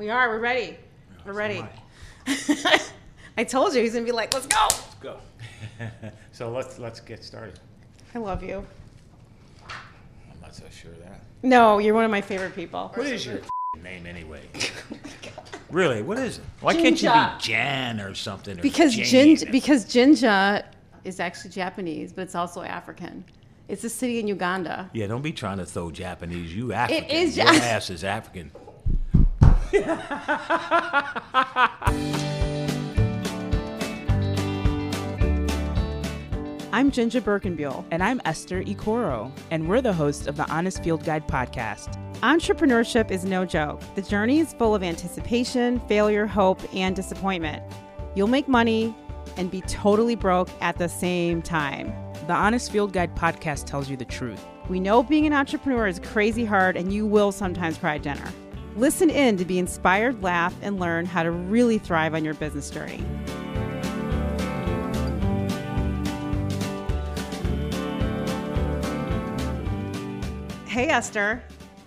We are. We're ready. We're ready. I told you he's gonna be like, "Let's go." Let's go. so let's let's get started. I love you. I'm not so sure of that. No, you're one of my favorite people. What is your f***ing name anyway? Oh really, what is it? Why can't you Jinja. be Jan or something? Or Because Jane? Jin because Jinja is actually Japanese, but it's also African. It's a city in Uganda. Yeah, don't be trying to throw Japanese. You African. is Your Ja- ass is African. I'm JinJa Birkenbeuel. And I'm Esther Ikoro. And we're the hosts of the Honest Field Guide podcast. Entrepreneurship is no joke. The journey is full of anticipation, failure, hope, and disappointment. You'll make money and be totally broke at the same time. The Honest Field Guide podcast tells you the truth. We know being an entrepreneur is crazy hard and you will sometimes cry at dinner. Listen in to be inspired, laugh, and learn how to really thrive on your business journey. Hey, Esther.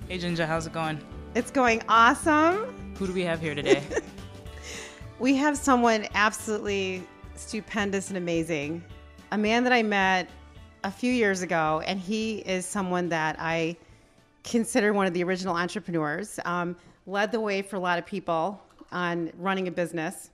Hey, JinJa, how's it going? It's going awesome. Who do we have here today? We have someone absolutely stupendous and amazing. A man that I met a few years ago, and he is someone that I consider one of the original entrepreneurs. Um, led the way for a lot of people on running a business.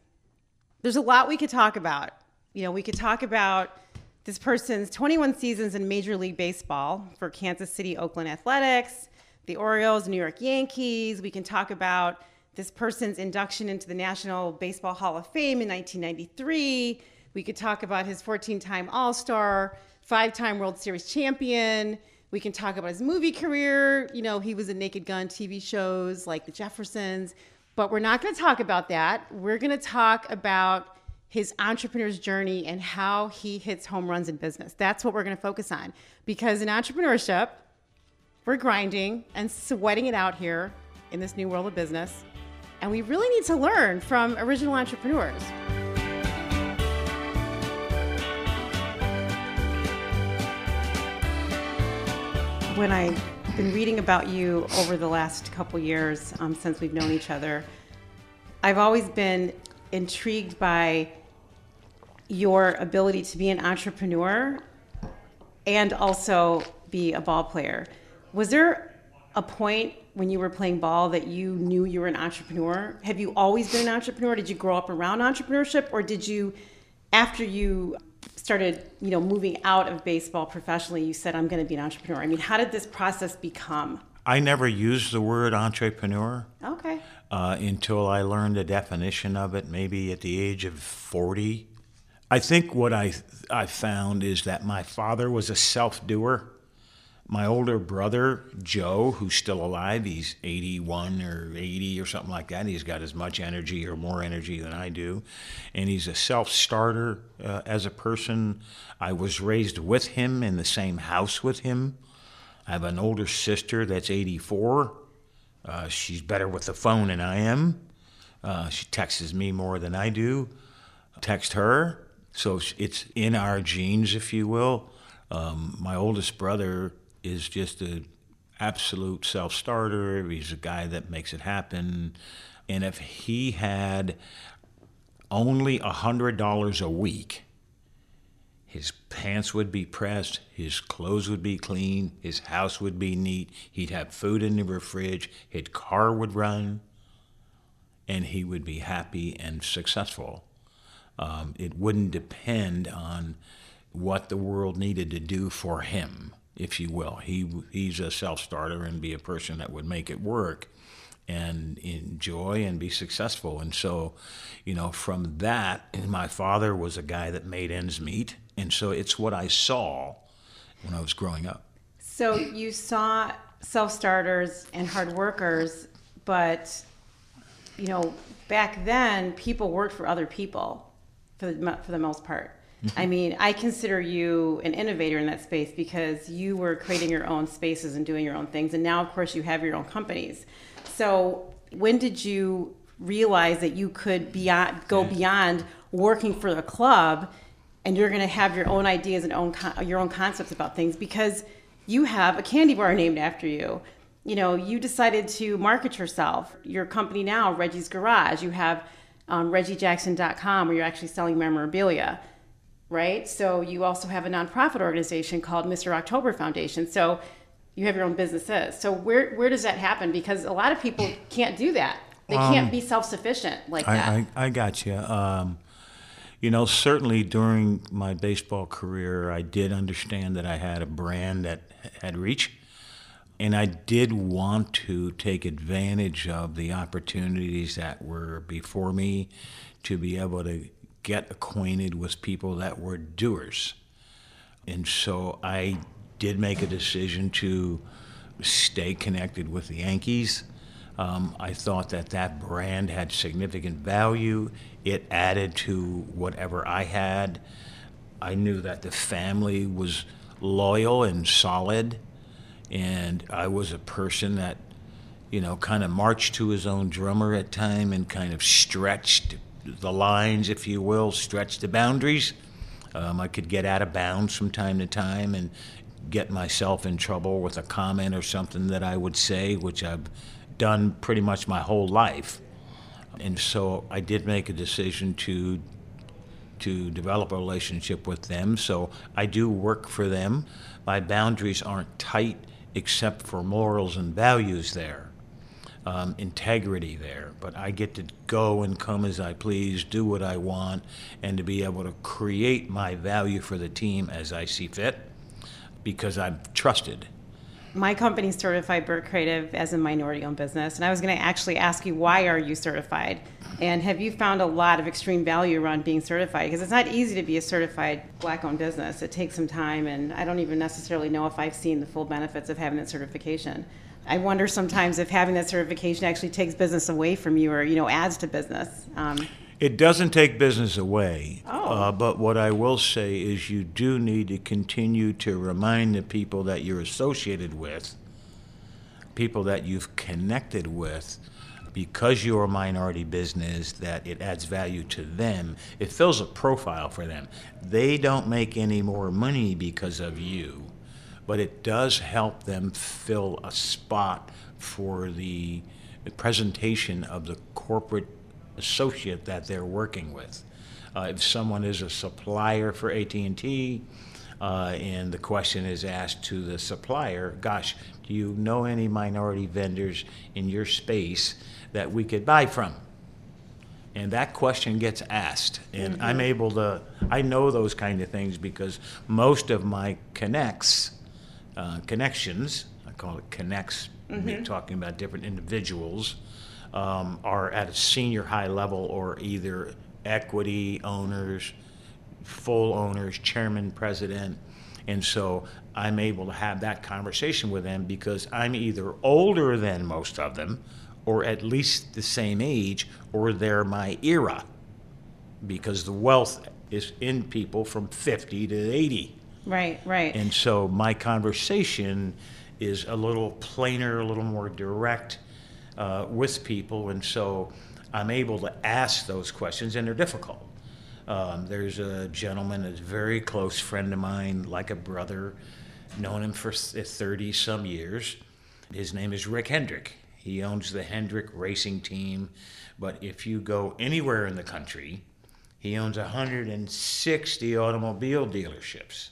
There's a lot we could talk about. You know, we could talk about this person's 21 seasons in Major League Baseball for Kansas City Oakland Athletics, the Orioles, New York Yankees. We can talk about this person's induction into the National Baseball Hall of Fame in 1993. We could talk about his 14 time All Star, five time World Series champion. We can talk about his movie career. You know, he was in Naked Gun TV shows like The Jeffersons. But we're not going to talk about that. We're going to talk about his entrepreneur's journey and how he hits home runs in business. That's what we're going to focus on. Because in entrepreneurship, we're grinding and sweating it out here in this new world of business. And we really need to learn from original entrepreneurs. When I've been reading about you over the last couple years, um, since we've known each other, I've always been intrigued by your ability to be an entrepreneur and also be a ball player. Was there a point when you were playing ball that you knew you were an entrepreneur? Have you always been an entrepreneur? Did you grow up around entrepreneurship or did you after you started, you know, moving out of baseball professionally, you said I'm going to be an entrepreneur? I mean, how did this process become? I never used the word entrepreneur Okay. uh, until I learned the definition of it, maybe at the age of 40. I think what I, I found is that my father was a self doer. My older brother, Joe, who's still alive, he's 81 or 80 or something like that. He's got as much energy or more energy than I do. And he's a self starter uh, as a person. I was raised with him in the same house with him. I have an older sister that's 84. Uh, she's better with the phone than I am. Uh, she texts me more than I do. Text her. So it's in our genes, if you will. Um, my oldest brother is just an absolute self starter. He's a guy that makes it happen. And if he had only $100 a week, his pants would be pressed, his clothes would be clean, his house would be neat, he'd have food in the fridge, his car would run, and he would be happy and successful. Um, it wouldn't depend on what the world needed to do for him, if you will. He he's a self starter and be a person that would make it work and enjoy and be successful. And so, you know, from that, my father was a guy that made ends meet, and so it's what I saw when I was growing up. So you saw self starters and hard workers, but you know, back then people worked for other people for the, for the most part. I mean, I consider you an innovator in that space because you were creating your own spaces and doing your own things. And now, of course, you have your own companies. So, when did you realize that you could beyond, go beyond working for a club and you're going to have your own ideas and own your own concepts about things because you have a candy bar named after you. You know, you decided to market yourself. Your company now, Reggie's Garage, you have um, reggiejackson.com where you're actually selling memorabilia, right? So you also have a nonprofit organization called Mr. October Foundation. So you have your own businesses. So where where does that happen? Because a lot of people can't do that. They can't Um, be self sufficient like I, that. I, I got you. Um, you know, certainly during my baseball career, I did understand that I had a brand that had reach. And I did want to take advantage of the opportunities that were before me to be able to get acquainted with people that were doers. And so I did make a decision to stay connected with the Yankees. Um, I thought that that brand had significant value. It added to whatever I had. I knew that the family was loyal and solid, and I was a person that, you know, kind of marched to his own drummer at time and kind of stretched the lines, if you will, stretch the boundaries. Um, I could get out of bounds from time to time and get myself in trouble with a comment or something that I would say, which I've done pretty much my whole life. And so I did make a decision to to develop a relationship with them. So I do work for them. My boundaries aren't tight except for morals and values there, um, integrity there. But I get to go and come as I please, do what I want, and to be able to create my value for the team as I see fit because I'm trusted. My company's certified Birk Creative as a minority owned business. And I was going to actually ask you, why are you certified? And have you found a lot of extreme value around being certified? Because it's not easy to be a certified black owned business. It takes some time, and I don't even necessarily know if I've seen the full benefits of having that certification. I wonder sometimes if having that certification actually takes business away from you or, you know, adds to business. Um, It doesn't take business away. Oh. Uh, but what I will say is you do need to continue to remind the people that you're associated with, people that you've connected with, because you're a minority business, that it adds value to them. It fills a profile for them. They don't make any more money because of you, but it does help them fill a spot for the presentation of the corporate associate that they're working with. Uh, if someone is a supplier for AT&T, uh, and the question is asked to the supplier, "Gosh, do you know any minority vendors in your space that we could buy from?" And that question gets asked, and I'm able to. I know those kind of things because most of my connects, uh, connections, I call it connects, me talking about different individuals, um, are at a senior high level or either equity owners, full owners, chairman, president. And so I'm able to have that conversation with them because I'm either older than most of them or at least the same age or they're my era because the wealth is in people from 50 to 80. Right, right. And so my conversation is a little plainer, a little more direct uh, with people. And so I'm able to ask those questions, and they're difficult. Um, there's a gentleman a very close friend of mine, like a brother, known him for 30 some years. His name is Rick Hendrick. He owns the Hendrick Racing Team. But if you go anywhere in the country, he owns 160 automobile dealerships.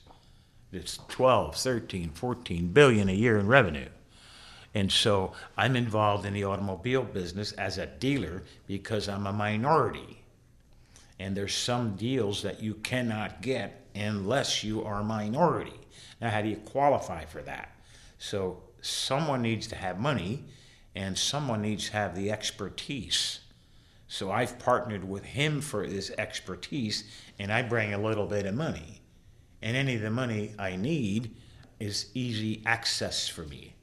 It's 12, 13, 14 billion a year in revenue. And so I'm involved in the automobile business as a dealer because I'm a minority. And there's some deals that you cannot get unless you are a minority. Now, how do you qualify for that? So someone needs to have money and someone needs to have the expertise. So I've partnered with him for his expertise and I bring a little bit of money. And any of the money I need is easy access for me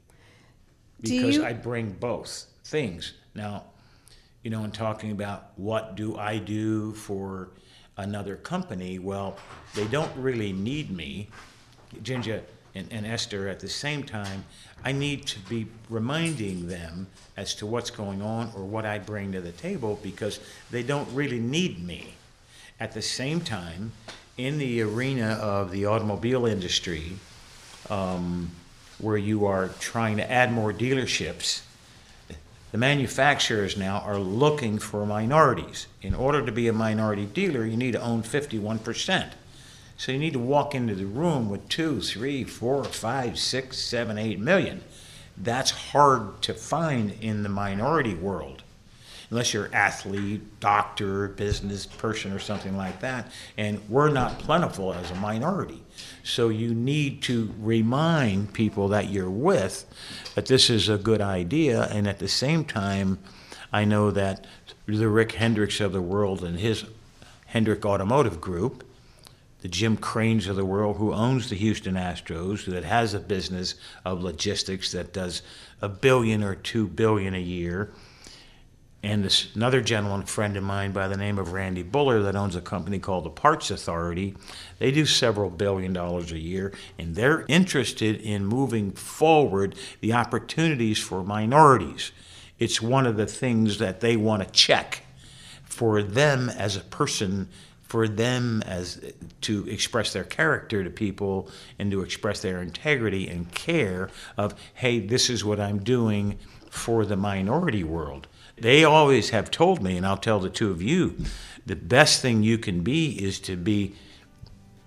because you- I bring both things. Now, you know, and talking about what do I do for another company, well, they don't really need me. JinJa and, and Esther at the same time, I need to be reminding them as to what's going on or what I bring to the table because they don't really need me. At the same time, in the arena of the automobile industry, um, where you are trying to add more dealerships, the manufacturers now are looking for minorities. In order to be a minority dealer, you need to own 51%. So you need to walk into the room with two, three, four, five, six, seven, eight million. That's hard to find in the minority world, unless you're athlete, doctor, business person, or something like that. And we're not plentiful as a minority. So you need to remind people that you're with that this is a good idea, and at the same time, I know that the Rick Hendricks of the world and his Hendrick Automotive Group the Jim Cranes of the world who owns the Houston Astros, that has a business of logistics that does a billion or two billion a year. And this another gentleman, friend of mine by the name of Randy Buller, that owns a company called the Parts Authority. They do several billion dollars a year, and they're interested in moving forward the opportunities for minorities. It's one of the things that they want to check for them as a person for them as to express their character to people and to express their integrity and care of hey this is what i'm doing for the minority world they always have told me and i'll tell the two of you the best thing you can be is to be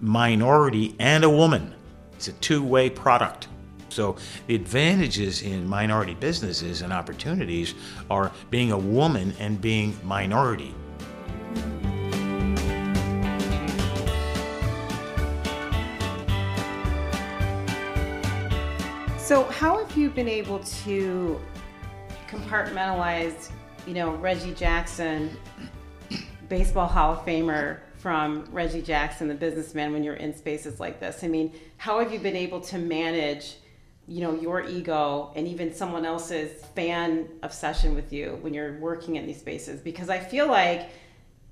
minority and a woman. It's a two-way product. So the advantages in minority businesses and opportunities are being a woman and being minority. So, how have you been able to compartmentalize, you know, Reggie Jackson, baseball Hall of Famer, from Reggie Jackson, the businessman, when you're in spaces like this? I mean, how have you been able to manage, you know, your ego and even someone else's fan obsession with you when you're working in these spaces? Because I feel like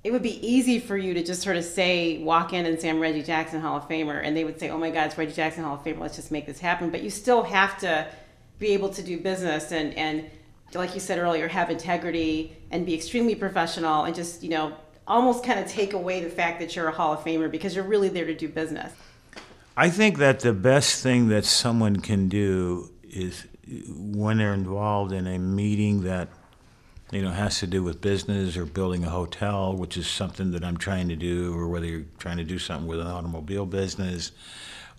it would be easy for you to just sort of say, walk in and say, I'm Reggie Jackson Hall of Famer. And they would say, oh my God, it's Reggie Jackson Hall of Famer. Let's just make this happen. But you still have to be able to do business and, and like you said earlier, have integrity and be extremely professional and just, you know, almost kind of take away the fact that you're a Hall of Famer because you're really there to do business. I think that the best thing that someone can do is when they're involved in a meeting that you know, has to do with business or building a hotel, which is something that I'm trying to do, or whether you're trying to do something with an automobile business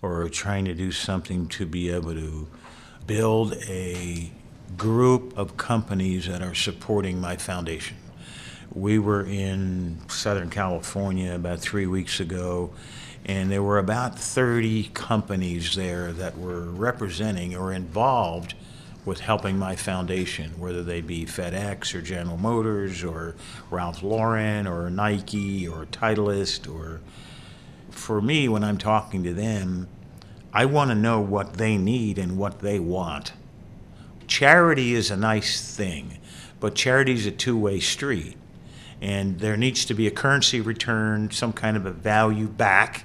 or trying to do something to be able to build a group of companies that are supporting my foundation. We were in Southern California about three weeks ago, and there were about 30 companies there that were representing or involved with helping my foundation, whether they be FedEx or General Motors or Ralph Lauren or Nike or Titleist or for me when I'm talking to them, I want to know what they need and what they want. Charity is a nice thing, but charity is a two-way street. And there needs to be a currency return, some kind of a value back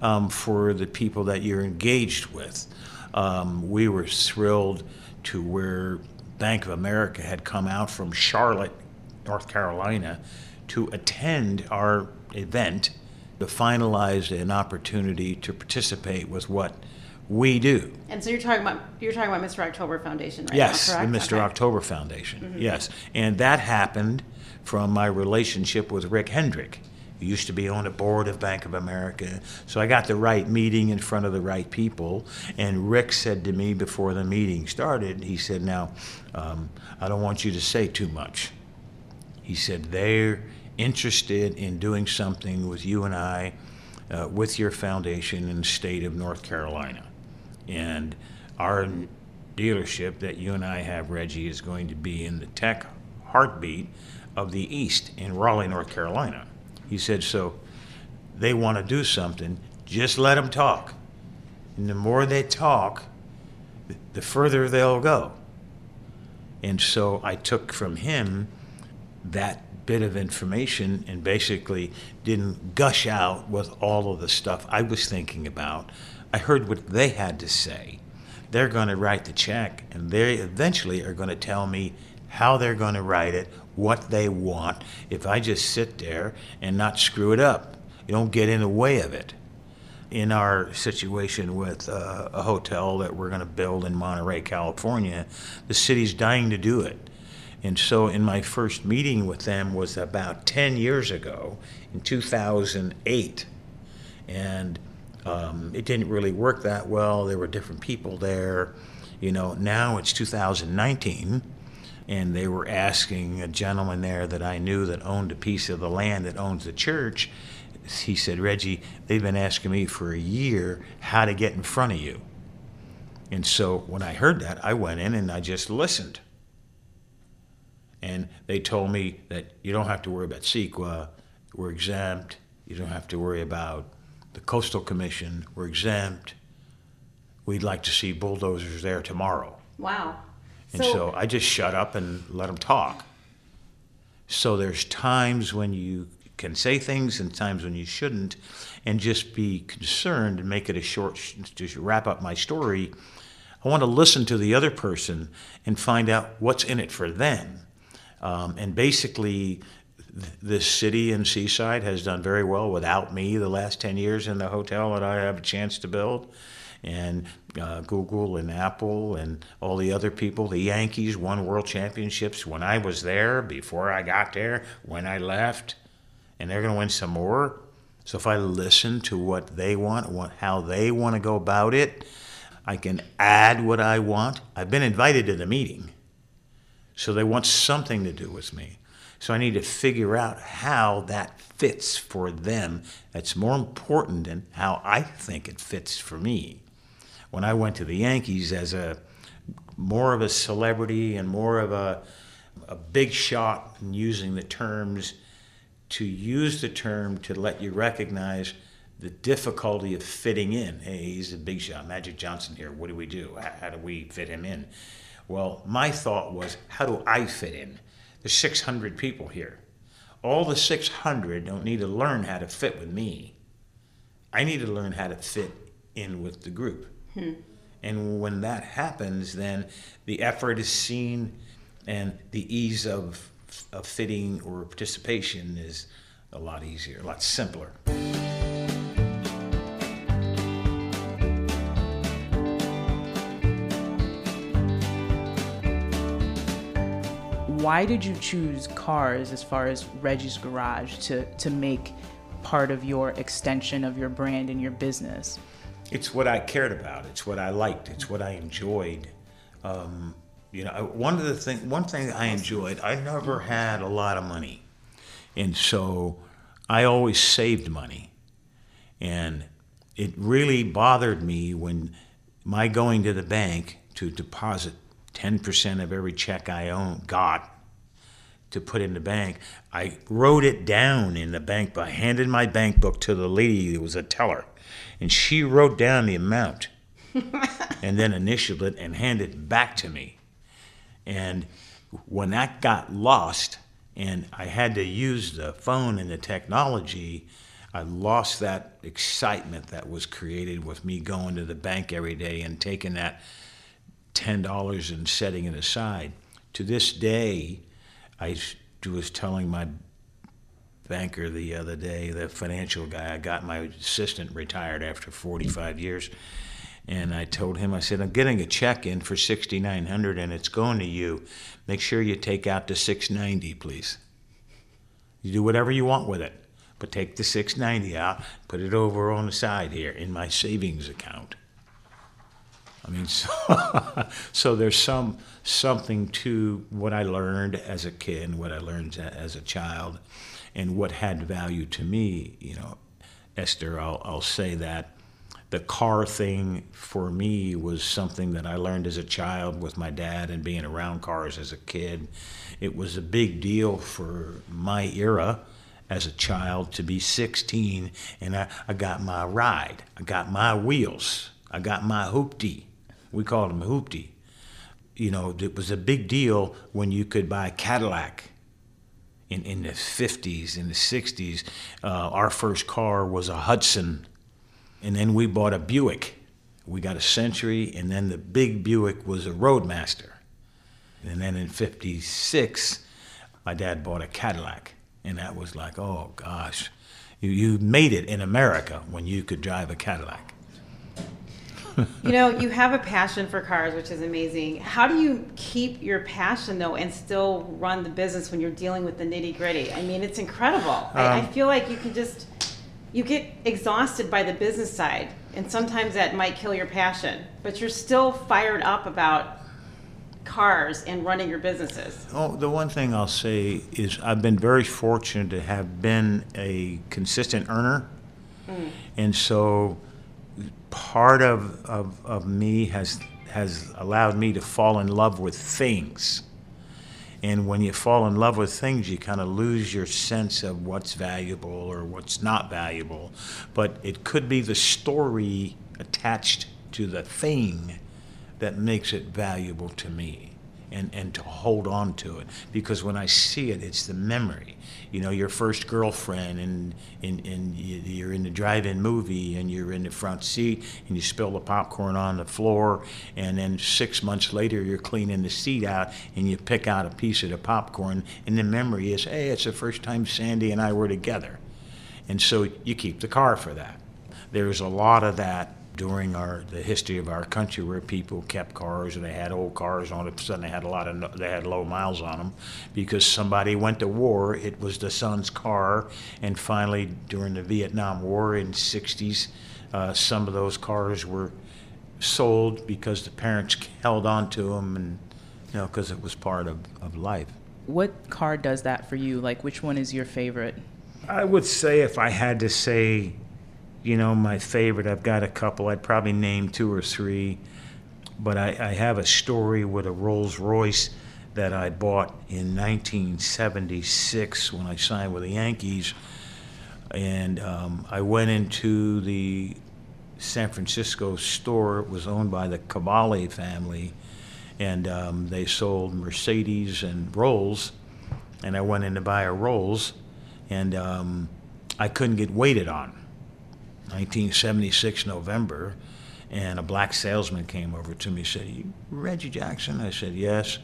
um, for the people that you're engaged with. Um, we were thrilled to where Bank of America had come out from Charlotte, North Carolina, to attend our event to finalize an opportunity to participate with what we do. And so you're talking about you're talking about Mr. October Foundation, right? Yes, now, the Mr. Okay. October Foundation. Mm-hmm. Yes, and that happened from my relationship with Rick Hendrick who used to be on the board of Bank of America. So I got the right meeting in front of the right people. And Rick said to me before the meeting started, he said, Now, um, I don't want you to say too much. He said, They're interested in doing something with you and I, uh, with your foundation in the state of North Carolina. And our dealership that you and I have, Reggie, is going to be in the tech heartbeat of the East in Raleigh, North Carolina. He said, So they want to do something, just let them talk. And the more they talk, the further they'll go. And so I took from him that bit of information and basically didn't gush out with all of the stuff I was thinking about. I heard what they had to say. They're going to write the check, and they eventually are going to tell me how they're going to write it, what they want, if I just sit there and not screw it up. You don't get in the way of it. In our situation with uh, a hotel that we're going to build in Monterey, California, the city's dying to do it. And so, in my first meeting with them was about 10 years ago, in 2008. And um, it didn't really work that well. There were different people there. You know, now it's 2019 and they were asking a gentleman there that I knew that owned a piece of the land that owns the church. He said, Reggie, they've been asking me for a year how to get in front of you. And so when I heard that, I went in and I just listened. And they told me that you don't have to worry about CEQA, we're exempt. You don't have to worry about the Coastal Commission, we're exempt. We'd like to see bulldozers there tomorrow. Wow. And so, so, I just shut up and let them talk. So there's times when you can say things and times when you shouldn't, and just be concerned and make it a short, just wrap up my story. I want to listen to the other person and find out what's in it for them. Um, and basically, this city in Seaside has done very well without me the last 10 years in the hotel that I have a chance to build and uh, Google and Apple and all the other people. The Yankees won world championships when I was there, before I got there, when I left, and they're going to win some more. So if I listen to what they want, what, how they want to go about it, I can add what I want. I've been invited to the meeting, so they want something to do with me. So I need to figure out how that fits for them. That's more important than how I think it fits for me when I went to the Yankees as a more of a celebrity and more of a, a big shot in using the terms to use the term to let you recognize the difficulty of fitting in. Hey, he's a big shot. Magic Johnson here. What do we do? How do we fit him in? Well, my thought was, how do I fit in? There's 600 people here. All the 600 don't need to learn how to fit with me. I need to learn how to fit in with the group. Hmm. And when that happens, then the effort is seen and the ease of, of fitting or participation is a lot easier, a lot simpler. Why did you choose cars as far as Reggie's Garage to, to make part of your extension of your brand and your business? it's what I cared about. It's what I liked. It's what I enjoyed. Um, you know, one of the thing, one thing I enjoyed. I never had a lot of money, and so I always saved money, and it really bothered me when my going to the bank to deposit ten percent of every check I own got to put in the bank. I wrote it down in the bank book. I handed my bank book to the lady who was a teller and she wrote down the amount and then initialed it and handed it back to me. And when that got lost and I had to use the phone and the technology, I lost that excitement that was created with me going to the bank every day and taking that $10 and setting it aside. To this day, I was telling my banker the other day, the financial guy. I got my assistant retired after 45 years. And I told him, I said, I'm getting a check in for 6900 and it's going to you. Make sure you take out the 690, please. You do whatever you want with it, but take the 690 out, put it over on the side here in my savings account. I mean, so, so there's some something to what I learned as a kid and what I learned as a child and what had value to me, you know, Esther, I'll, I'll say that the car thing for me was something that I learned as a child with my dad and being around cars as a kid. It was a big deal for my era as a child to be 16 and I, I got my ride. I got my wheels. I got my hoopty. We called them hoopty. You know, it was a big deal when you could buy a Cadillac in, in the 50s, in the 60s, uh, our first car was a Hudson, and then we bought a Buick. We got a Century, and then the big Buick was a Roadmaster. And then in 56, my dad bought a Cadillac. And that was like, oh gosh, you, you made it in America when you could drive a Cadillac. You know, you have a passion for cars, which is amazing. How do you keep your passion though and still run the business when you're dealing with the nitty gritty? I mean, it's incredible. Um, I, I um, feel like you can just you get exhausted by the business side, and sometimes that might kill your passion. But you're still fired up about cars and running your businesses. Oh, the one thing I'll say is I've been very fortunate to have been a consistent earner, mm. and so part of, of, of me has has allowed me to fall in love with things. And when you fall in love with things, you kind of lose your sense of what's valuable or what's not valuable. But it could be the story attached to the thing that makes it valuable to me and, and to hold on to it. Because when I see it, it's the memory. You know, your first girlfriend, and, and, and you're in the drive in movie, and you're in the front seat, and you spill the popcorn on the floor, and then six months later, you're cleaning the seat out, and you pick out a piece of the popcorn, and the memory is, hey, it's the first time Sandy and I were together. And so you keep the car for that. There's a lot of that during our the history of our country where people kept cars and they had old cars on it sudden they had a lot of they had low miles on them because somebody went to war it was the son's car. And finally during the Vietnam War in 60s uh, some of those cars were sold because the parents held on to them and you know because it was part of, of life. What car does that for you? Like which one is your favorite? I would say if I had to say you know, my favorite. I've got a couple. I'd probably name two or three, but I, I have a story with a Rolls Royce that I bought in 1976 when I signed with the Yankees, and um, I went into the San Francisco store. It was owned by the Qvale family, and um, they sold Mercedes and Rolls. And I went in to buy a Rolls, and um, I couldn't get waited on. 1976 November, and a black salesman came over to me and said, you Reggie Jackson? I said, yes.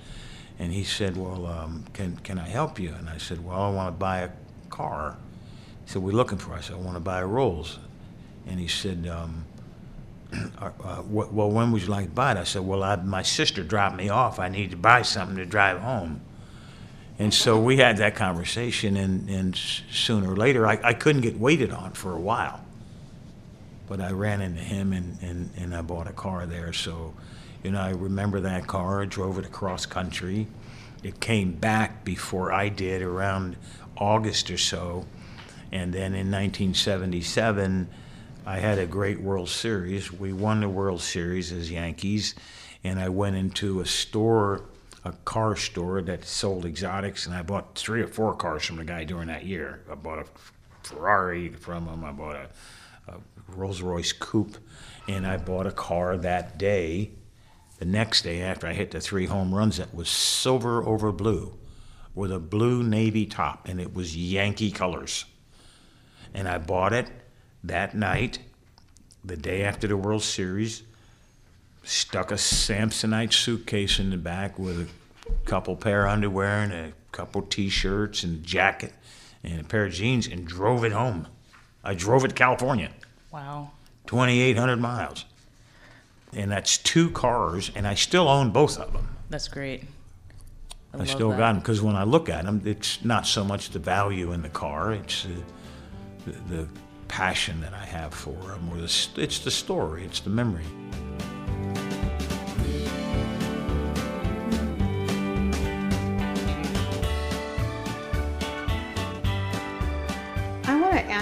And he said, well, um, can, can I help you? And I said, well, I want to buy a car. He said, you looking for? I said, I want to buy a Rolls. And he said, um, uh, uh, well, when would you like to buy it? I said, well, I, my sister dropped me off. I need to buy something to drive home. And so we had that conversation, and, and sooner or later, I, I couldn't get waited on for a while but I ran into him and, and, and I bought a car there. So, you know, I remember that car. I drove it across country. It came back before I did, around August or so. And then in 1977, I had a great World Series. We won the World Series as Yankees, and I went into a store, a car store that sold exotics, and I bought three or four cars from the guy during that year. I bought a Ferrari from him. I bought a Rolls Royce coupe, and I bought a car that day. The next day, after I hit the three home runs, that was silver over blue, with a blue navy top, and it was Yankee colors. And I bought it that night, the day after the World Series. Stuck a Samsonite suitcase in the back with a couple pair of underwear and a couple T-shirts and jacket and a pair of jeans, and drove it home. I drove it to California. Wow. 2,800 miles. And that's two cars, and I still own both of them. That's great. I, I still that. got them because when I look at them, it's not so much the value in the car, it's the, the, the passion that I have for them, or the, it's the story, it's the memory.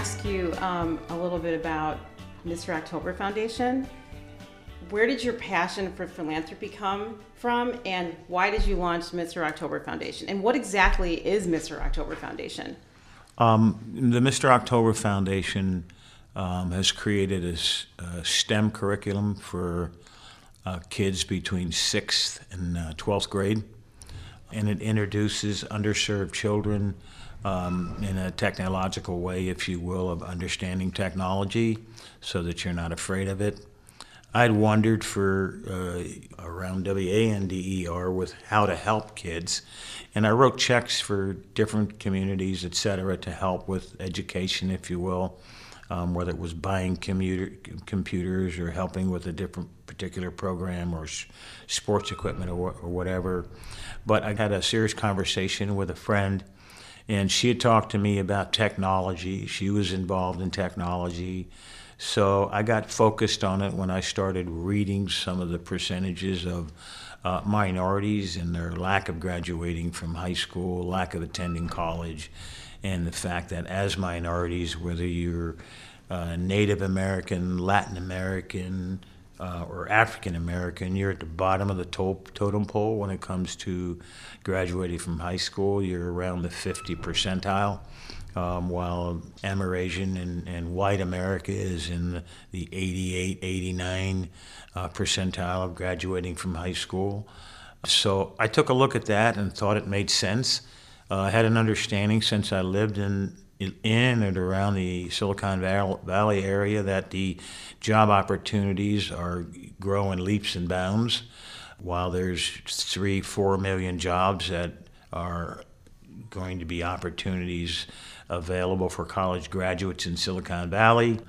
Ask you um, a little bit about Mr. October Foundation. Where did your passion for philanthropy come from, and why did you launch Mr. October Foundation? And what exactly is Mr. October Foundation? Um, the Mr. October Foundation um, has created a, a, STEM curriculum for uh, kids between sixth and uh, twelfth grade, and it introduces underserved children um, in a technological way, if you will, of understanding technology so that you're not afraid of it. I'd wondered for uh, around WANDER with how to help kids, and I wrote checks for different communities, et cetera, to help with education, if you will, um, whether it was buying commuter, computers or helping with a different particular program or sports equipment or, or whatever. But I had a serious conversation with a friend and she had talked to me about technology. She was involved in technology. So I got focused on it when I started reading some of the percentages of uh, minorities and their lack of graduating from high school, lack of attending college, and the fact that as minorities, whether you're uh, Native American, Latin American, uh, or African American, you're at the bottom of the to- totem pole when it comes to graduating from high school. You're around the 50 percentile, um, while Amerasian and, and white America is in the, the 88, 89 uh, percentile of graduating from high school. So I took a look at that and thought it made sense. Uh, I had an understanding since I lived in in and around the Silicon Valley area that the job opportunities are growing leaps and bounds. While there's three, four million jobs that are going to be opportunities available for college graduates in Silicon Valley,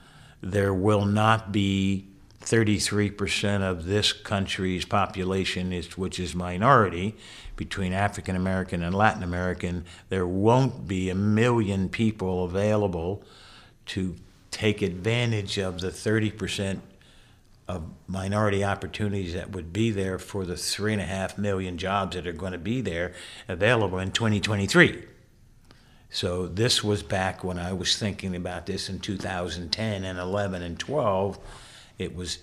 there will not be 33% of this country's population, is, which is minority, between African American and Latin American, there won't be a million people available to take advantage of the 30% of minority opportunities that would be there for the three and a half million jobs that are going to be there available in 2023. So this was back when I was thinking about this in 2010 and 11 and 12 it was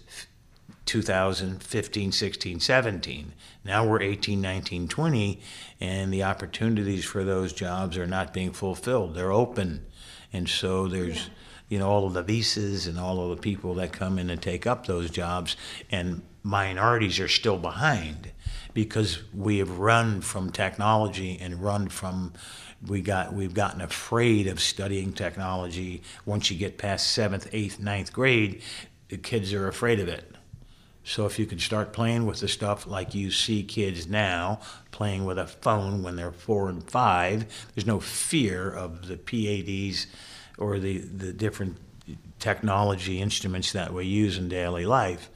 2015, 16, 17. Now we're 18, 19, 20, and the opportunities for those jobs are not being fulfilled. They're open. And so there's, yeah. you know, all of the visas and all of the people that come in and take up those jobs, and minorities are still behind because we have run from technology and run from we got we've gotten afraid of studying technology once you get past seventh eighth ninth grade the kids are afraid of it. So if you can start playing with the stuff like you see kids now playing with a phone when they're four and five, there's no fear of the PADs or the, the different technology instruments that we use in daily life.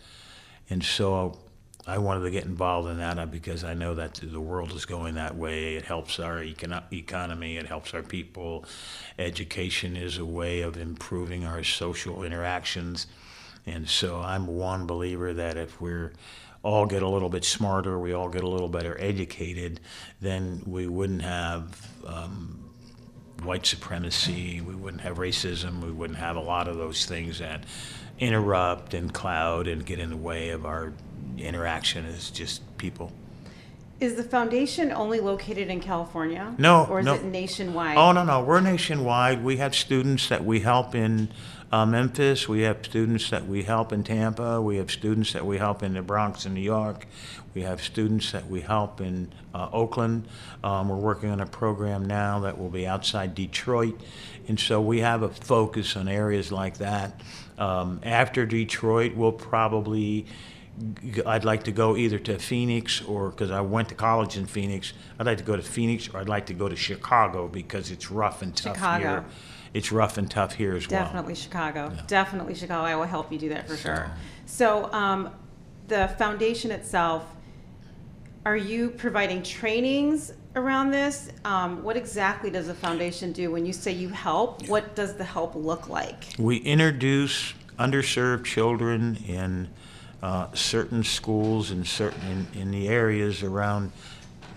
And so I wanted to get involved in that because I know that the world is going that way. It helps our econ- economy, it helps our people. Education is a way of improving our social interactions and so I'm one believer that if we're all get a little bit smarter, we all get a little better educated, then we wouldn't have um, white supremacy, we wouldn't have racism, we wouldn't have a lot of those things that interrupt and cloud and get in the way of our interaction as just people. Is the foundation only located in California? No, or is no. it nationwide? Oh no, no, we're nationwide. We have students that we help in uh, Memphis. We have students that we help in Tampa. We have students that we help in the Bronx in New York. We have students that we help in uh, Oakland. Um, we're working on a program now that will be outside Detroit. And so we have a focus on areas like that. Um, after Detroit, we'll probably I'd like to go either to Phoenix or because I went to college in Phoenix. I'd like to go to Phoenix or I'd like to go to Chicago because it's rough and tough Chicago. here it's rough and tough here as well. Definitely Chicago. Yeah. Definitely Chicago. I will help you do that for sure. So, um, the foundation itself, are you providing trainings around this? Um, what exactly does the foundation do when you say you help? What does the help look like? We introduce underserved children in uh, certain schools and certain in, in the areas around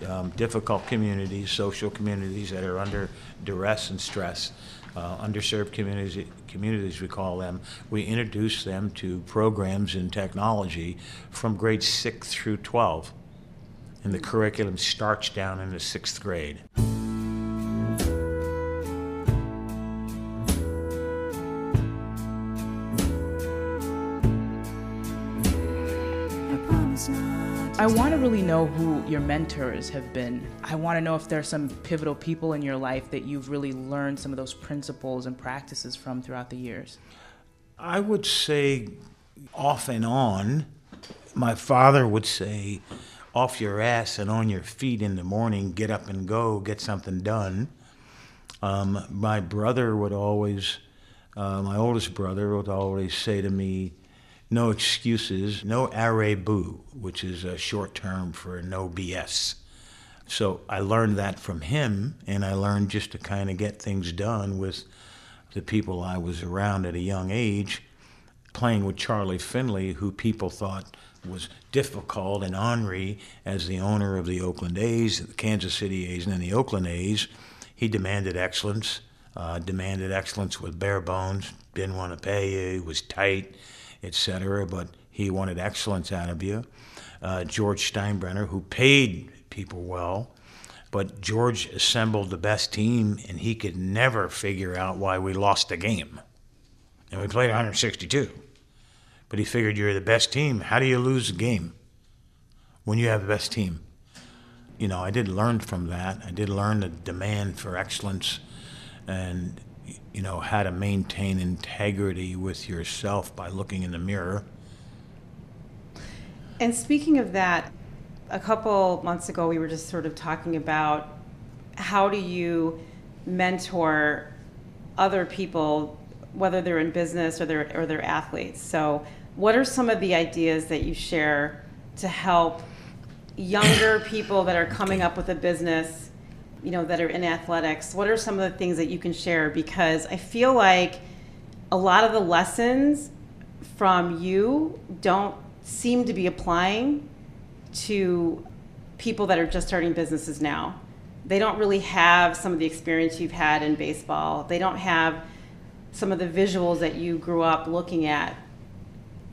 um, difficult communities, social communities that are under duress and stress uh, underserved communities, communities we call them, we introduce them to programs in technology from grade 6 through 12. And the curriculum starts down in the sixth grade. I want to really know who your mentors have been. I want to know if there are some pivotal people in your life that you've really learned some of those principles and practices from throughout the years. I would say, off and on, my father would say, off your ass and on your feet in the morning, get up and go, get something done. Um, my brother would always, uh, my oldest brother would always say to me, no excuses, no array-boo, which is a short term for no BS. So I learned that from him, and I learned just to kind of get things done with the people I was around at a young age, playing with Charlie Finley, who people thought was difficult and ornery as the owner of the Oakland A's, the Kansas City A's, and then the Oakland A's. He demanded excellence, uh, demanded excellence with bare bones, didn't want to pay you, was tight etc. But he wanted excellence out of you. Uh, George Steinbrenner, who paid people well, but George assembled the best team, and he could never figure out why we lost the game. And we played 162. But he figured you're the best team. How do you lose a game when you have the best team? You know, I did learn from that. I did learn the demand for excellence and you know, how to maintain integrity with yourself by looking in the mirror. And speaking of that, a couple months ago, we were just sort of talking about how do you mentor other people, whether they're in business or they're, or they're athletes. So, what are some of the ideas that you share to help younger people that are coming up with a business you know that are in athletics what are some of the things that you can share? Because i feel like a lot of the lessons from you don't seem to be applying to people that are just starting businesses now. They don't really have some of the experience you've had in baseball. They don't have some of the visuals that you grew up looking at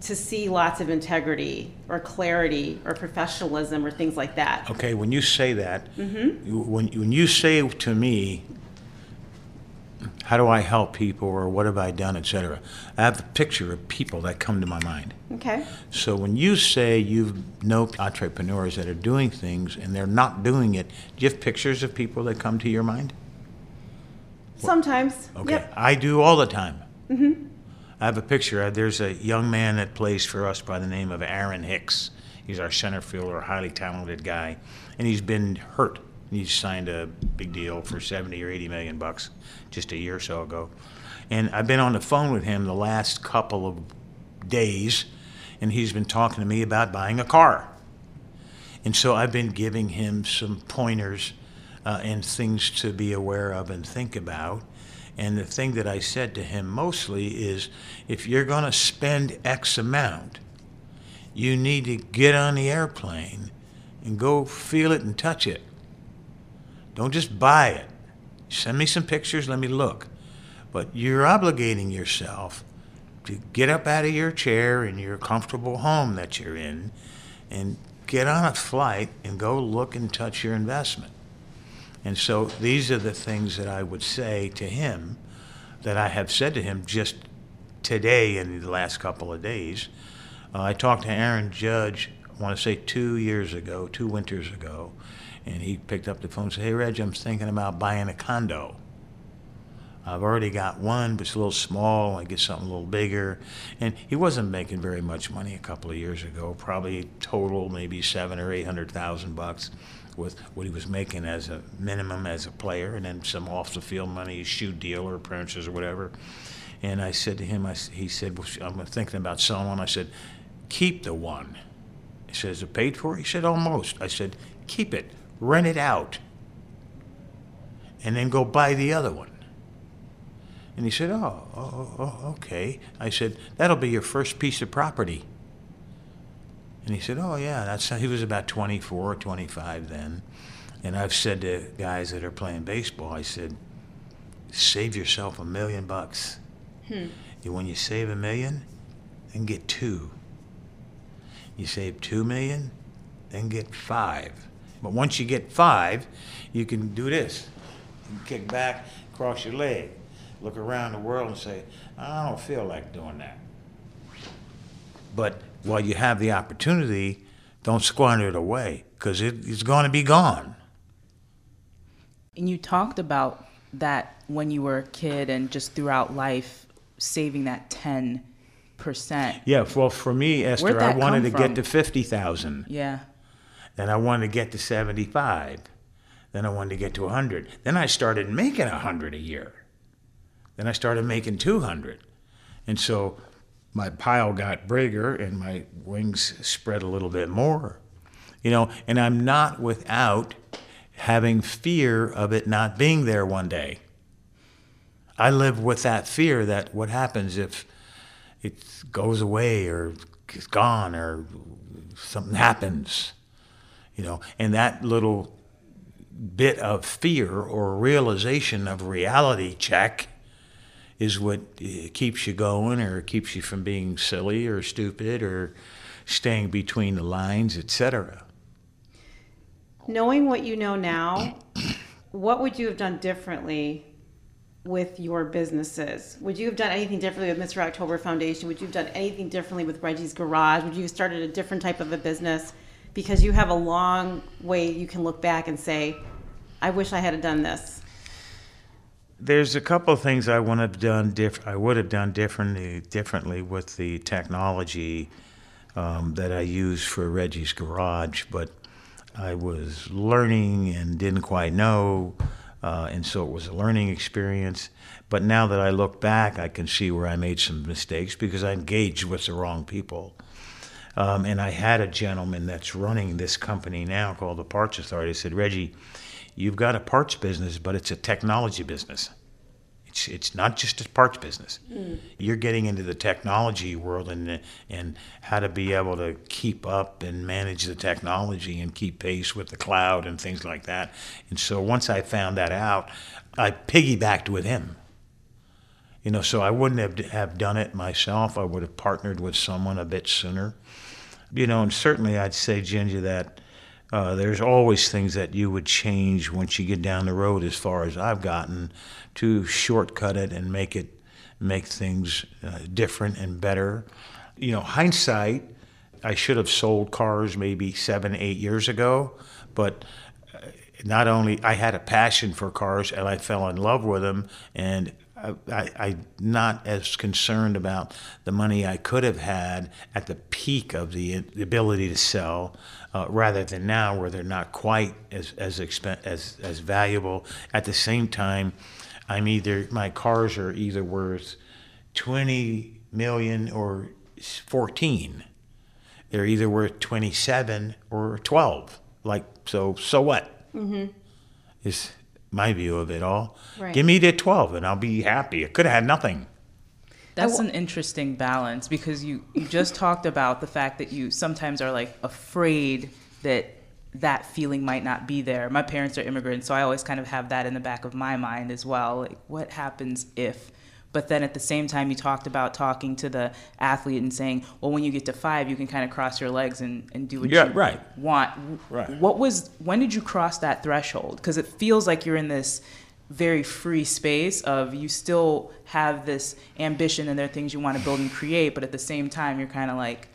to see lots of integrity or clarity or professionalism or things like that. Okay, when you say that, mm-hmm. you, when, when you say to me, how do I help people or what have I done, etc., I have a picture of people that come to my mind. Okay. So when you say you know entrepreneurs that are doing things and they're not doing it, do you have pictures of people that come to your mind? Sometimes. Okay. Yep. I do all the time. Mm-hmm. I have a picture. There's a young man that plays for us by the name of Aaron Hicks. He's our center fielder, a highly talented guy, and he's been hurt. He signed a big deal for 70 or 80 million bucks just a year or so ago. And I've been on the phone with him the last couple of days, and he's been talking to me about buying a car. And so I've been giving him some pointers uh, and things to be aware of and think about. And the thing that I said to him mostly is if you're going to spend X amount, you need to get on the airplane and go feel it and touch it. Don't just buy it. Send me some pictures, let me look. But you're obligating yourself to get up out of your chair in your comfortable home that you're in and get on a flight and go look and touch your investment. And so these are the things that I would say to him that I have said to him just today in the last couple of days. Uh, I talked to Aaron Judge, I want to say two years ago, two winters ago, and he picked up the phone and said, Hey, Reg, I'm thinking about buying a condo. I've already got one, but it's a little small. I get something a little bigger. And he wasn't making very much money a couple of years ago, probably total maybe seven or eight hundred thousand bucks with what he was making as a minimum as a player, and then some off the field money, shoe deal or appearances or whatever. And I said to him, I, he said, well, I'm thinking about selling one. I said, keep the one. He says, it paid for? He said, almost. I said, keep it, rent it out, and then go buy the other one. And he said, oh, oh, oh, oh okay. I said, that'll be your first piece of property. And he said, Oh, yeah, that's he was about 24 or 25 then. And I've said to guys that are playing baseball, I said, Save yourself a million bucks. Hmm. When you save a million, then get two. You save two million, then get five. But once you get five, you can do this. You can kick back, cross your leg, look around the world and say, I don't feel like doing that. But while you have the opportunity, don't squander it away because it, it's going to be gone. And you talked about that when you were a kid and just throughout life, saving that 10%. Yeah, well, for me, Esther, I wanted to come get to 50,000. Yeah. Then I wanted to get to 75. Then I wanted to get to 100. Then I started making 100 a year. Then I started making 200. And so my pile got bigger and my wings spread a little bit more. You know, and I'm not without having fear of it not being there one day. I live with that fear that what happens if it goes away or is gone or something happens, you know, and that little bit of fear or realization of reality check is what uh, keeps you going or keeps you from being silly or stupid or staying between the lines, etc. Knowing what you know now, what would you have done differently with your businesses? Would you have done anything differently with Mr. October Foundation? Would you have done anything differently with Reggie's Garage? Would you have started a different type of a business? Because you have a long way you can look back and say, I wish I had done this. There's a couple of things I would have done diff- I would have done differently differently with the technology um, that I use for Reggie's Garage, but I was learning and didn't quite know, uh, and so it was a learning experience. But now that I look back, I can see where I made some mistakes because I engaged with the wrong people. Um, and I had a gentleman that's running this company now called the Parts Authority. I said, Reggie, you've got a parts business, but it's a technology business. It's, it's not just a parts business. Mm. You're getting into the technology world and and how to be able to keep up and manage the technology and keep pace with the cloud and things like that. And so once I found that out, I piggybacked with him. You know, so I wouldn't have have done it myself. I would have partnered with someone a bit sooner. You know, and certainly I'd say, JinJa, that uh, there's always things that you would change once you get down the road, as far as I've gotten, to shortcut it and make it make things uh, different and better. You know, hindsight, I should have sold cars maybe seven, eight years ago, but uh, not only I had a passion for cars and I fell in love with them, and I, I'm not as concerned about the money I could have had at the peak of the ability to sell, uh, rather than now where they're not quite as as, expen- as as valuable. At the same time, I'm either my cars are either worth twenty million or fourteen. They're either worth twenty seven or twelve. Like so, so what? Mm-hmm. Is my view of it all. Right. Give me the twelve, and I'll be happy. I could have had nothing. That's an interesting balance because you, you just talked about the fact that you sometimes are like afraid that that feeling might not be there. My parents are immigrants, so I always kind of have that in the back of my mind as well. Like, what happens if? But then at the same time, you talked about talking to the athlete and saying, well, when you get to five, you can kind of cross your legs and, and do what Yeah, you right. want. Right. What was, when did you cross that threshold? Because it feels like you're in this very free space of you still have this ambition and there are things you want to build and create, but at the same time, you're kind of like,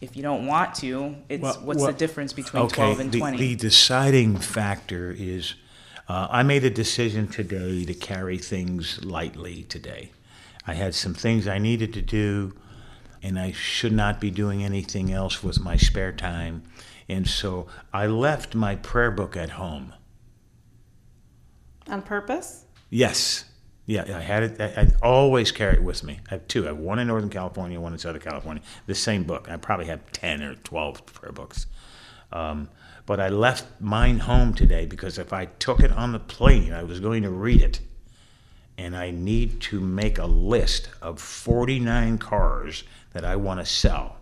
if you don't want to, it's Well, what's well, the difference between okay, 12 and the, 20? The deciding factor is uh, I made a decision today to carry things lightly today. I had some things I needed to do, and I should not be doing anything else with my spare time. And so I left my prayer book at home. On purpose? Yes. Yeah, I had it. I, I always carry it with me. I have two. I have one in Northern California, one in Southern California. The same book. I probably have 10 or 12 prayer books. Um, but I left mine home today because if I took it on the plane, I was going to read it. And I need to make a list of 49 cars that I want to sell.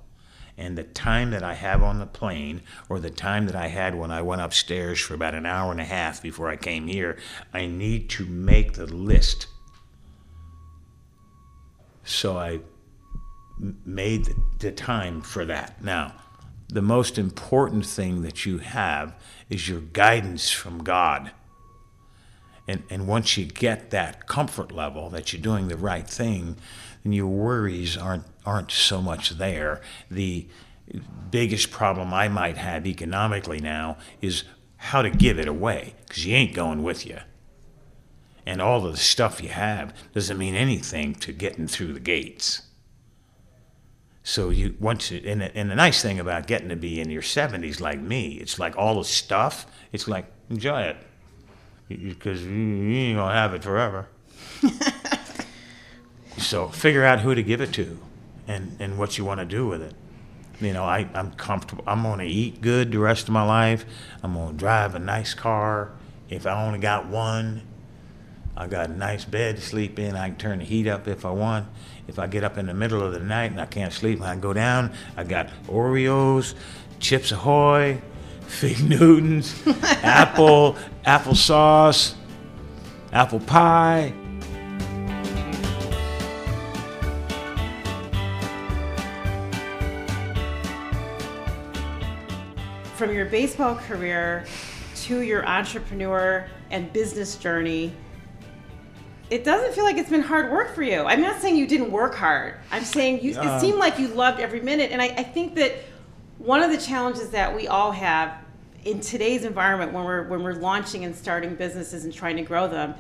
And the time that I have on the plane, or the time that I had when I went upstairs for about an hour and a half before I came here, I need to make the list. So I made the- time for that. Now, the most important thing that you have is your guidance from God. And, and once you get that comfort level that you're doing the right thing, then your worries aren't aren't so much there. The biggest problem I might have economically now is how to give it away because you ain't going with you. And all of the stuff you have doesn't mean anything to getting through the gates. So you once it, and, and the nice thing about getting to be in your 70s like me, it's like all the stuff. It's like enjoy it because you, you ain't gonna have it forever. so figure out who to give it to, and and what you want to do with it. You know, I, I'm comfortable. I'm gonna eat good the rest of my life. I'm gonna drive a nice car. If I only got one, I got a nice bed to sleep in. I can turn the heat up if I want. If I get up in the middle of the night and I can't sleep, I go down. I got Oreos, Chips Ahoy, Fig Newtons, apple, applesauce, apple pie. From your baseball career to your entrepreneur and business journey, it doesn't feel like it's been hard work for you. I'm not saying you didn't work hard. I'm saying you, it seemed like you loved every minute. And I, I think that one of the challenges that we all have in today's environment when we're when we're launching and starting businesses and trying to grow them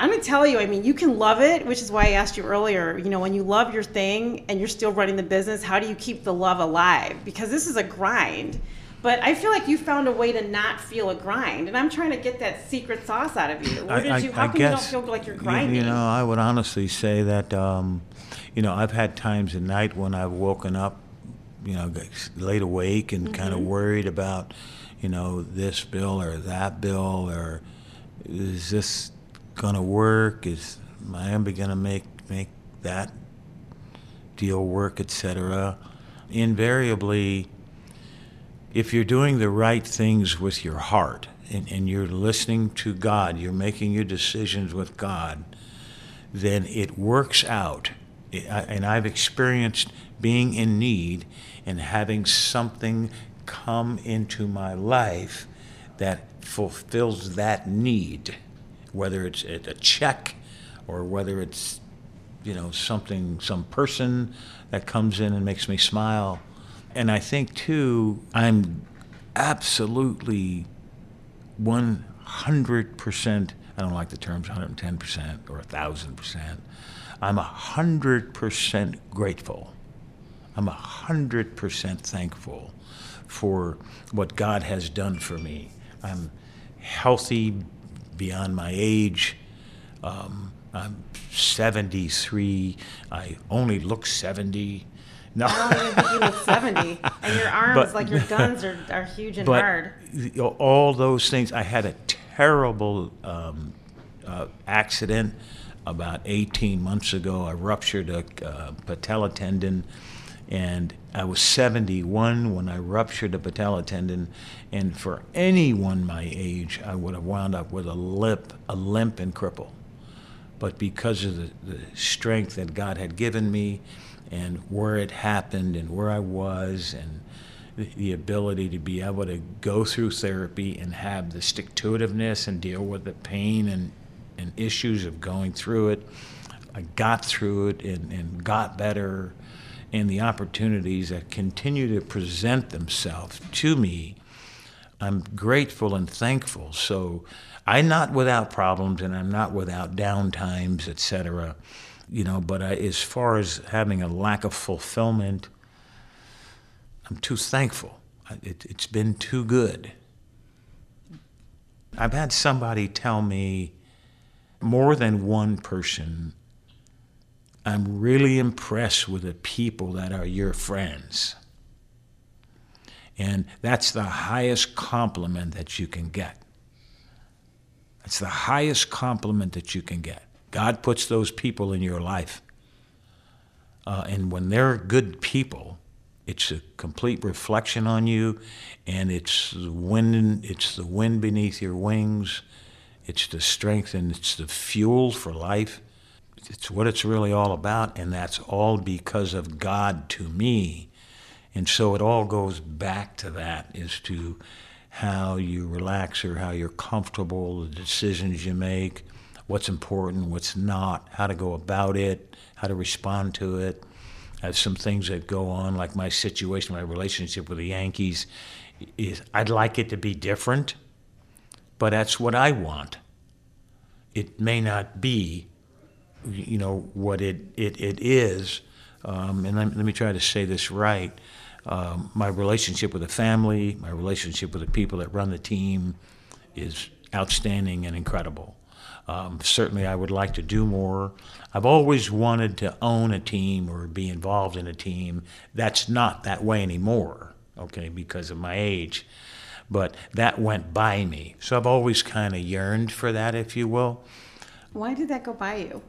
i'm going to tell you i mean you can love it which is why i asked you earlier you know when you love your thing and you're still running the business how do you keep the love alive because this is a grind but I feel like you found a way to not feel a grind, and I'm trying to get that secret sauce out of you. Where did you? How I come guess, you don't feel like you're you- grinding? You know, I would honestly say that, um, you know, I've had times at night when I've woken up, you know, laid awake and kind of Mm-hmm. worried about, you know, this bill or that bill or is this going to work? Is my Ambi going to make make that deal work, etc. Invariably, if you're doing the right things with your heart and, and you're listening to God, you're making your decisions with God, then it works out. It- I- And I've experienced being in need and having something come into my life that fulfills that need, whether it's a a check or whether it's you know something some person that comes in and makes me smile and i think too i'm absolutely 100% i don't like the terms 110% or 1000% i'm 100% grateful i'm 100% thankful for what god has done for me i'm healthy beyond my age um, I'm 73. I only look 70. No, I don't even think you look 70, and your arms, But- like your guns, are, are huge and but hard. all those things. I had a terrible um, uh, accident about 18 months ago. I ruptured a uh, patella tendon, and I was 71 when I ruptured a patella tendon. And for anyone my age, I would have wound up with a limp, a limp and cripple but because of the, the strength that God had given me and where it happened and where I was and the, ability to be able to go through therapy and have the stick to itiveness and deal with the pain and, and issues of going through it, I got through it and, and got better. And the opportunities that continue to present themselves to me I'm grateful and thankful. So I'm not without problems and I'm not without downtimes, etc. You know, but I, as far as having a lack of fulfillment, I'm too thankful. It, it's been too good. I've had somebody tell me, more than one person, I'm really impressed with the people that are your friends. And that's the highest compliment that you can get. That's the highest compliment that you can get. God puts those people in your life. Uh, and when they're good people, it's a complete reflection on you, and it's the wind. It's the wind beneath your wings. It's the strength and it's the fuel for life. It's what it's really all about, and that's all because of God to me. And so it all goes back to that is to how you relax or how you're comfortable, the decisions you make, what's important, what's not, how to go about it, how to respond to it. I have some things that go on, like my situation, my relationship with the Yankees, is I'd like it to be different, but that's what I want. It may not be, you know, what it, it, it is. Um, and let, let, me try to say this right. Um, my relationship with the family, my relationship with the people that run the team is outstanding and incredible. Um, certainly, I would like to do more. I've always wanted to own a team or be involved in a team. That's not that way anymore, okay, because of my age. But that went by me. So I've always kind of yearned for that, if you will. Why did that go by you?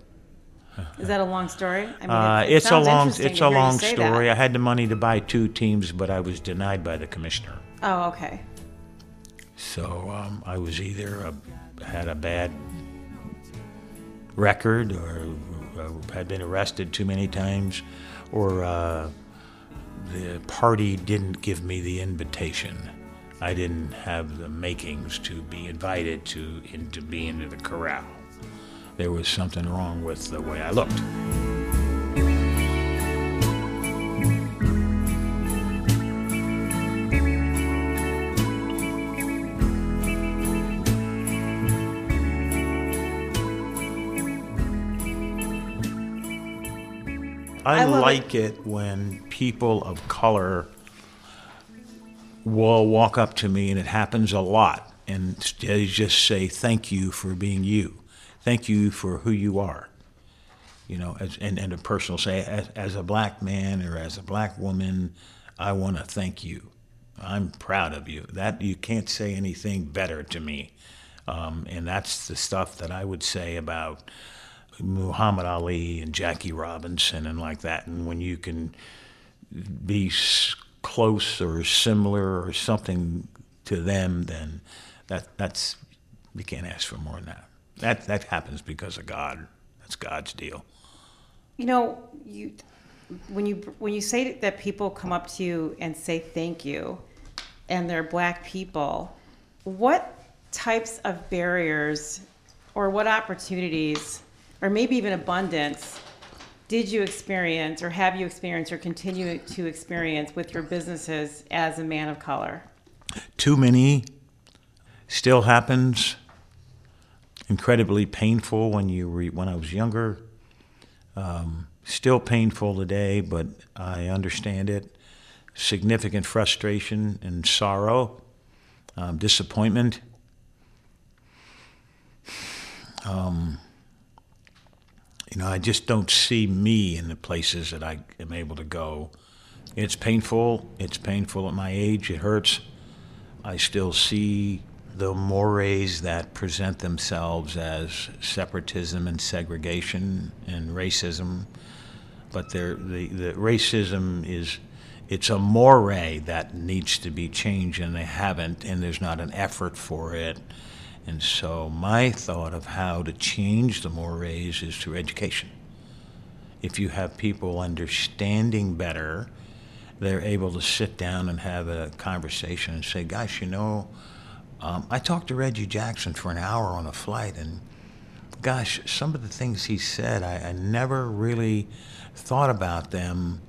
Is that a long story? I mean, uh, it, it it's a long it's a long story. That. I had the money to buy two teams, but I was denied by the commissioner. Oh, okay. So um, I was either a, had a bad record or uh, had been arrested too many times, or uh, the party didn't give me the invitation. I didn't have the makings to be invited to into be into the corral. There was something wrong with the way I looked. I, I like it. it when people of color will walk up to me, and it happens a lot, and they just say, Thank you for being you. Thank you for who you are. You know, as, and, and a personal say, as, as a black man or as a black woman, I want to thank you. I'm proud of you. That you can't say anything better to me. Um, and that's the stuff that I would say about Muhammad Ali and Jackie Robinson and like that. And when you can be close or similar or something to them, then that that's you can't ask for more than that. That that happens because of God. That's God's deal. You know, you when you when you say that people come up to you and say thank you, and they're black people, what types of barriers or what opportunities or maybe even abundance did you experience or have you experienced or continue to experience with your businesses as a man of color? Too many. Still happens. Incredibly painful when you re- when I was younger. Um, still painful today, but I understand it. Significant frustration and sorrow, um, disappointment. Um, you know, I just don't see me in the places that I am able to go. It's painful. It's painful at my age. It hurts. I still see the mores that present themselves as separatism and segregation and racism, but the the racism is it's a moray that needs to be changed, and they haven't, and there's not an effort for it. And so my thought of how to change the mores is through education. If you have people understanding better, they're able to sit down and have a conversation and say, gosh, you know, um, I talked to Reggie Jackson for an hour on a flight, and gosh, some of the things he said, I, I never really thought about them.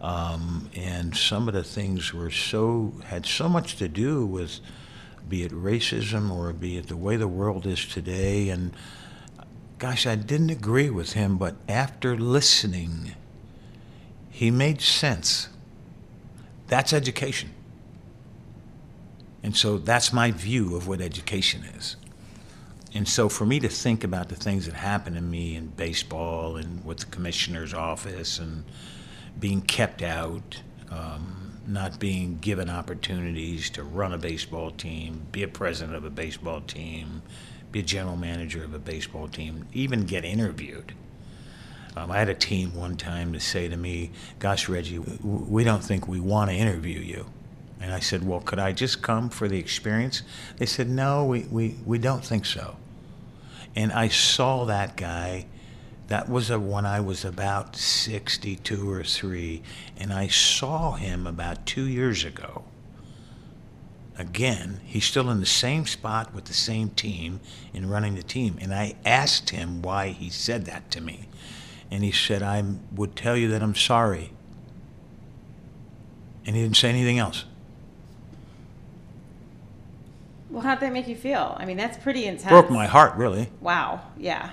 Um, and some of the things were so, had so much to do with be it racism or be it the way the world is today. And gosh, I didn't agree with him, but after listening, he made sense. That's education. And so that's my view of what education is. And so for me to think about the things that happened to me in baseball and with the commissioner's office and being kept out, um, not being given opportunities to run a baseball team, be a president of a baseball team, be a general manager of a baseball team, even get interviewed. Um, I had a team one time to say to me, Gosh, Reggie, we don't think we want to interview you. And I said, Well, could I just come for the experience? They said, No, we, we, we don't think so. And I saw that guy that was a, when I was about 62 or 3, and I saw him about two years ago. Again, he's still in the same spot with the same team and running the team. And I asked him why he said that to me. And he said, I would tell you that I'm sorry. And he didn't say anything else. Well, how'd that make you feel? I mean, that's pretty intense. Broke my heart, really. Wow. Yeah.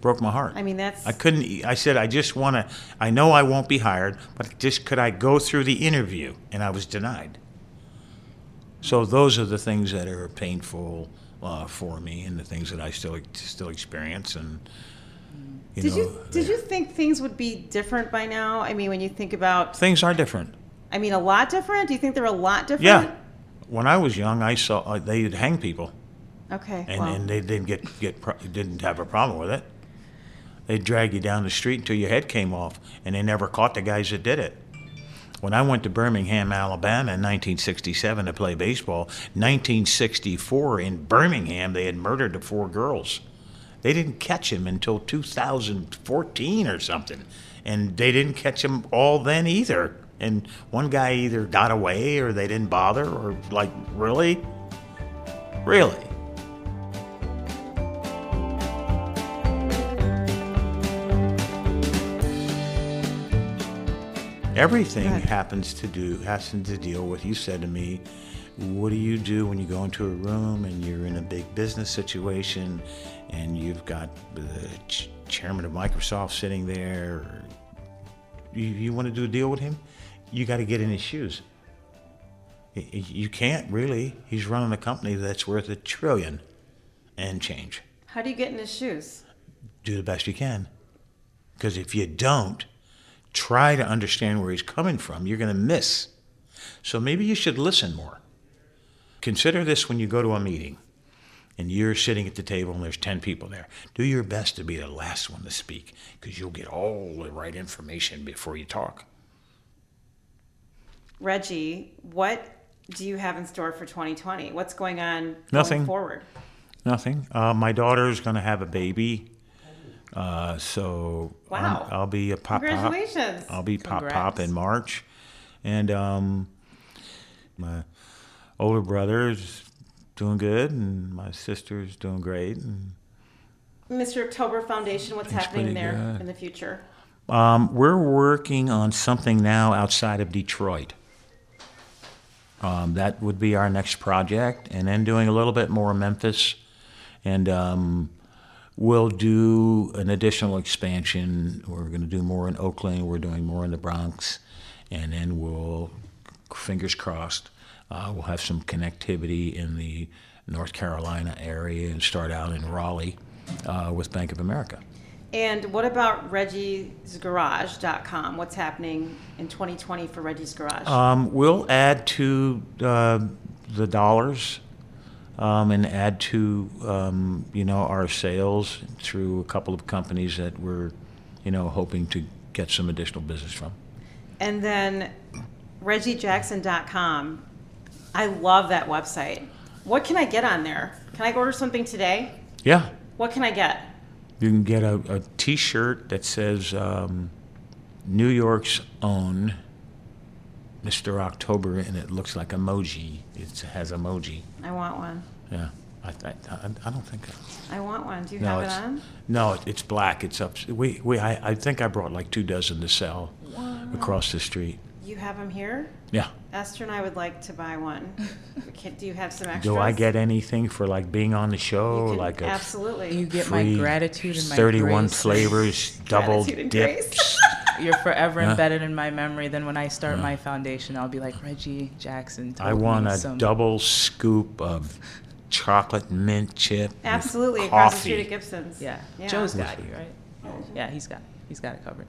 Broke my heart. I mean, that's. I couldn't. e, I said, I just want to. I know I won't be hired, but just could I go through the interview? And I was denied. So those are the things that are painful uh, for me, and the things that I still still experience. And you did know, you did you think things would be different by now? I mean, when you think about, things are different. I mean, a lot different. Do you think they're a lot different? Yeah. When I was young, I saw uh, they'd hang people, Okay. and, and they didn't get get pro- didn't have a problem with it. They'd drag you down the street until your head came off, and they never caught the guys that did it. When I went to Birmingham, Alabama in 1967 to play baseball, 1964 in Birmingham, they had murdered the four girls. They didn't catch him until 2014 or something. And they didn't catch him all then either. And one guy either got away or they didn't bother, or like, really? Really? Everything Right. happens to do has to deal with. You said to me, "What do you do when you go into a room and you're in a big business situation, and you've got the ch- chairman of Microsoft sitting there? You, you want to do a deal with him? You got to get in his shoes. You can't really. He's running a company that's worth a trillion and change. how do you get in his shoes? Do the best you can, because if you don't, try to understand where he's coming from, you're going to miss. So maybe you should listen more. Consider this when you go to a meeting and you're sitting at the table and there's 10 people there. Do your best to be the last one to speak because you'll get all the right information before you talk. Reggie, what do you have in store for 2020? What's going on Nothing. going forward? Nothing. Uh, my daughter's going to have a baby. Uh, so Wow. I'll be a pop pop. Congratulations. I'll be pop pop in March, and um, my older brother's doing good, and my sister's doing great. And Mr. October Foundation, what's happening there good. in the future? um, we're working on something now outside of Detroit. Um, that would be our next project, and then doing a little bit more Memphis, and um, we'll do an additional expansion. We're going to do more in Oakland. We're doing more in the Bronx, and then we'll, fingers crossed, uh, we'll have some connectivity in the North Carolina area and start out in Raleigh uh, with Bank of America. And what about reggiesgarage.com? What's happening in 2020 for Reggie's Garage? Um, we'll add to uh, the dollars um, and add to um, you know our sales through a couple of companies that we're you know hoping to get some additional business from. and then reggiejackson.com. I love that website. What can I get on there? Can I order something today? Yeah, What can I get? You can get a, a T-shirt that says um, New York's own Mr. October, and it looks like emoji. It has emoji. I want one. Yeah, I, I, I, don't think. I want one. Do you No, have it on? no, it- it's black. It's up. We, we I, I think I brought like two dozen to sell across the street. You have them here? Yeah. Esther and I would like to buy one. Can, do you have some extras? Do I get anything for like being on the show? You can- like a absolutely. You get my free gratitude and my thirty-one grace. flavors, double Gratitude and grace. dips. You're forever Yeah. embedded in my memory. Then when I start my foundation, I'll be like Reggie Jackson. Told I want me a some. double scoop of chocolate mint chip. with Absolutely, across the street coffee. at Gibson's. Yeah. Yeah. Joe's got you right. Yeah, he's got he's got it covered.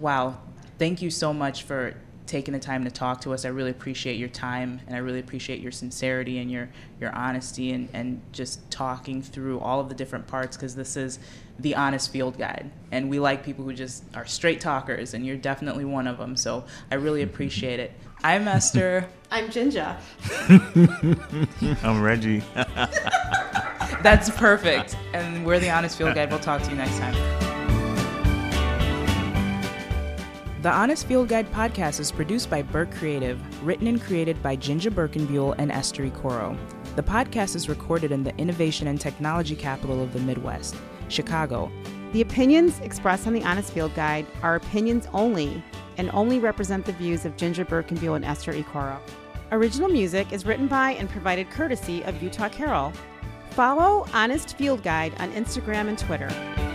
Wow, thank you so much for taking the time to talk to us. I really appreciate your time, and I really appreciate your sincerity and your your honesty, and and just talking through all of the different parts because this is the honest field guide, and we like people who just are straight talkers, and you're definitely one of them. So I really appreciate it. I'm Esther. I'm JinJa. I'm Reggie. That's perfect. And we're the Honest Field Guide. We'll talk to you next time. The Honest Field Guide podcast is produced by Birk Creative, written and created by JinJa Birkenbeuel and Esther Ikoro. The podcast is recorded in the innovation and technology capital of the Midwest, Chicago. The opinions expressed on the Honest Field Guide are opinions only and only represent the views of JinJa Birkenbeuel and Esther Ikoro. Original music is written by and provided courtesy of Utah Carol. Follow Honest Field Guide on Instagram and Twitter.